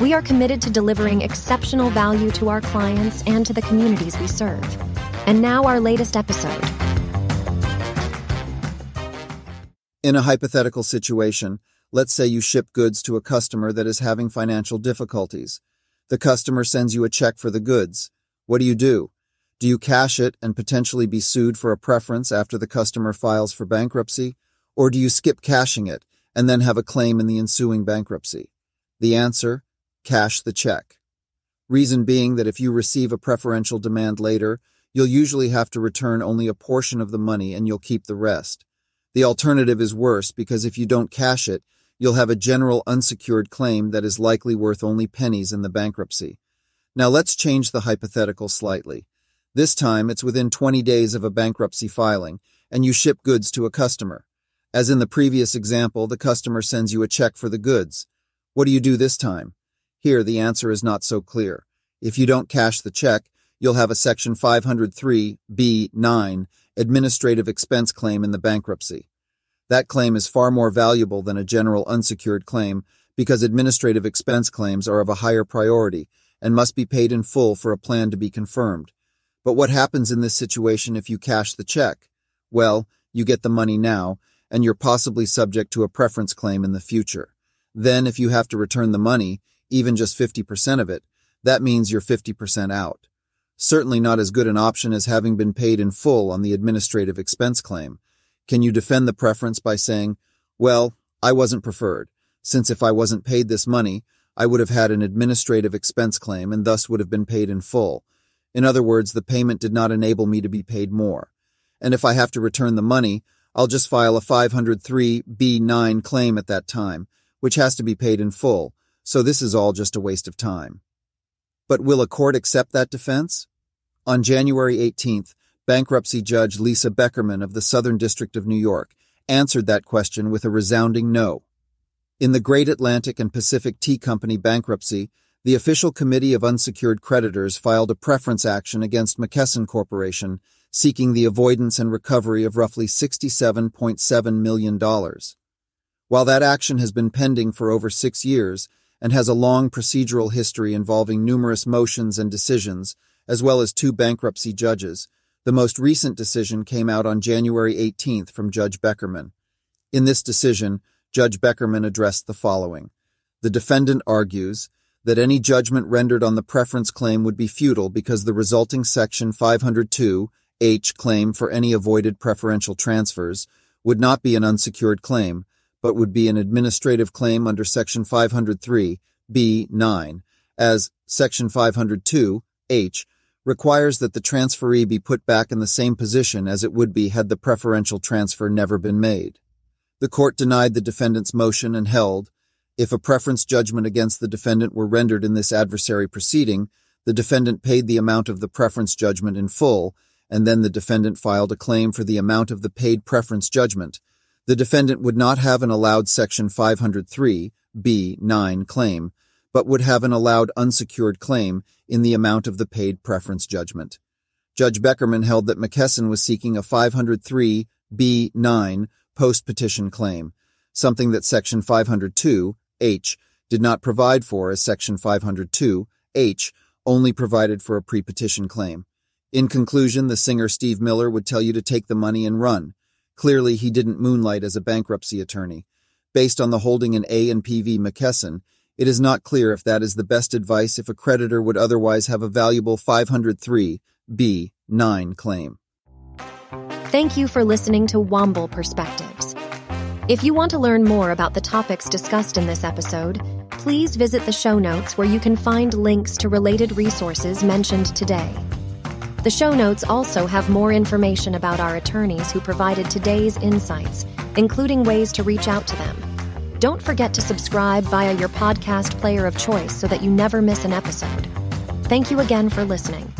we are committed to delivering exceptional value to our clients and to the communities we serve. And now, our latest episode. In a hypothetical situation, let's say you ship goods to a customer that is having financial difficulties. The customer sends you a check for the goods. What do you do? Do you cash it and potentially be sued for a preference after the customer files for bankruptcy? Or do you skip cashing it and then have a claim in the ensuing bankruptcy? The answer cash the check. Reason being that if you receive a preferential demand later, you'll usually have to return only a portion of the money and you'll keep the rest. The alternative is worse because if you don't cash it, you'll have a general unsecured claim that is likely worth only pennies in the bankruptcy. Now let's change the hypothetical slightly. This time it's within 20 days of a bankruptcy filing, and you ship goods to a customer. As in the previous example, the customer sends you a check for the goods. What do you do this time? Here, the answer is not so clear. If you don't cash the check, you'll have a Section 503B9 administrative expense claim in the bankruptcy. That claim is far more valuable than a general unsecured claim because administrative expense claims are of a higher priority and must be paid in full for a plan to be confirmed. But what happens in this situation if you cash the check? Well, you get the money now, and you're possibly subject to a preference claim in the future. Then, if you have to return the money, even just 50% of it, that means you're 50% out. Certainly not as good an option as having been paid in full on the administrative expense claim. Can you defend the preference by saying, well, I wasn't preferred, since if I wasn't paid this money, I would have had an administrative expense claim and thus would have been paid in full. In other words, the payment did not enable me to be paid more. And if I have to return the money, I'll just file a 503B9 claim at that time, which has to be paid in full, so this is all just a waste of time. But will a court accept that defense? On January 18th, bankruptcy judge Lisa Beckerman of the Southern District of New York answered that question with a resounding no. In the Great Atlantic and Pacific Tea Company bankruptcy, the official committee of unsecured creditors filed a preference action against McKesson Corporation, seeking the avoidance and recovery of roughly $67.7 million. While that action has been pending for over six years, and has a long procedural history involving numerous motions and decisions, as well as two bankruptcy judges. The most recent decision came out on January 18th from Judge Beckerman. In this decision, Judge Beckerman addressed the following. The defendant argues that any judgment rendered on the preference claim would be futile because the resulting Section 502 H claim for any avoided preferential transfers would not be an unsecured claim, but would be an administrative claim under Section 503, B9, as Section 502, H, requires that the transferee be put back in the same position as it would be had the preferential transfer never been made. The court denied the defendant's motion and held, if a preference judgment against the defendant were rendered in this adversary proceeding, the defendant paid the amount of the preference judgment in full, and then the defendant filed a claim for the amount of the paid preference judgment, the defendant would not have an allowed Section 503, B9 claim, but would have an allowed unsecured claim in the amount of the paid preference judgment. Judge Beckerman held that McKesson was seeking a 503, B9 post-petition claim, something that Section 502, H, did not provide for as Section 502, H, only provided for a pre-petition claim. In conclusion, the singer Steve Miller would tell you to take the money and run, Clearly, he didn't moonlight as a bankruptcy attorney. Based on the holding in A and PV McKesson, it is not clear if that is the best advice if a creditor would otherwise have a valuable 503 B 9 claim. Thank you for listening to Womble Perspectives. If you want to learn more about the topics discussed in this episode, please visit the show notes where you can find links to related resources mentioned today. The show notes also have more information about our attorneys who provided today's insights, including ways to reach out to them. Don't forget to subscribe via your podcast player of choice so that you never miss an episode. Thank you again for listening.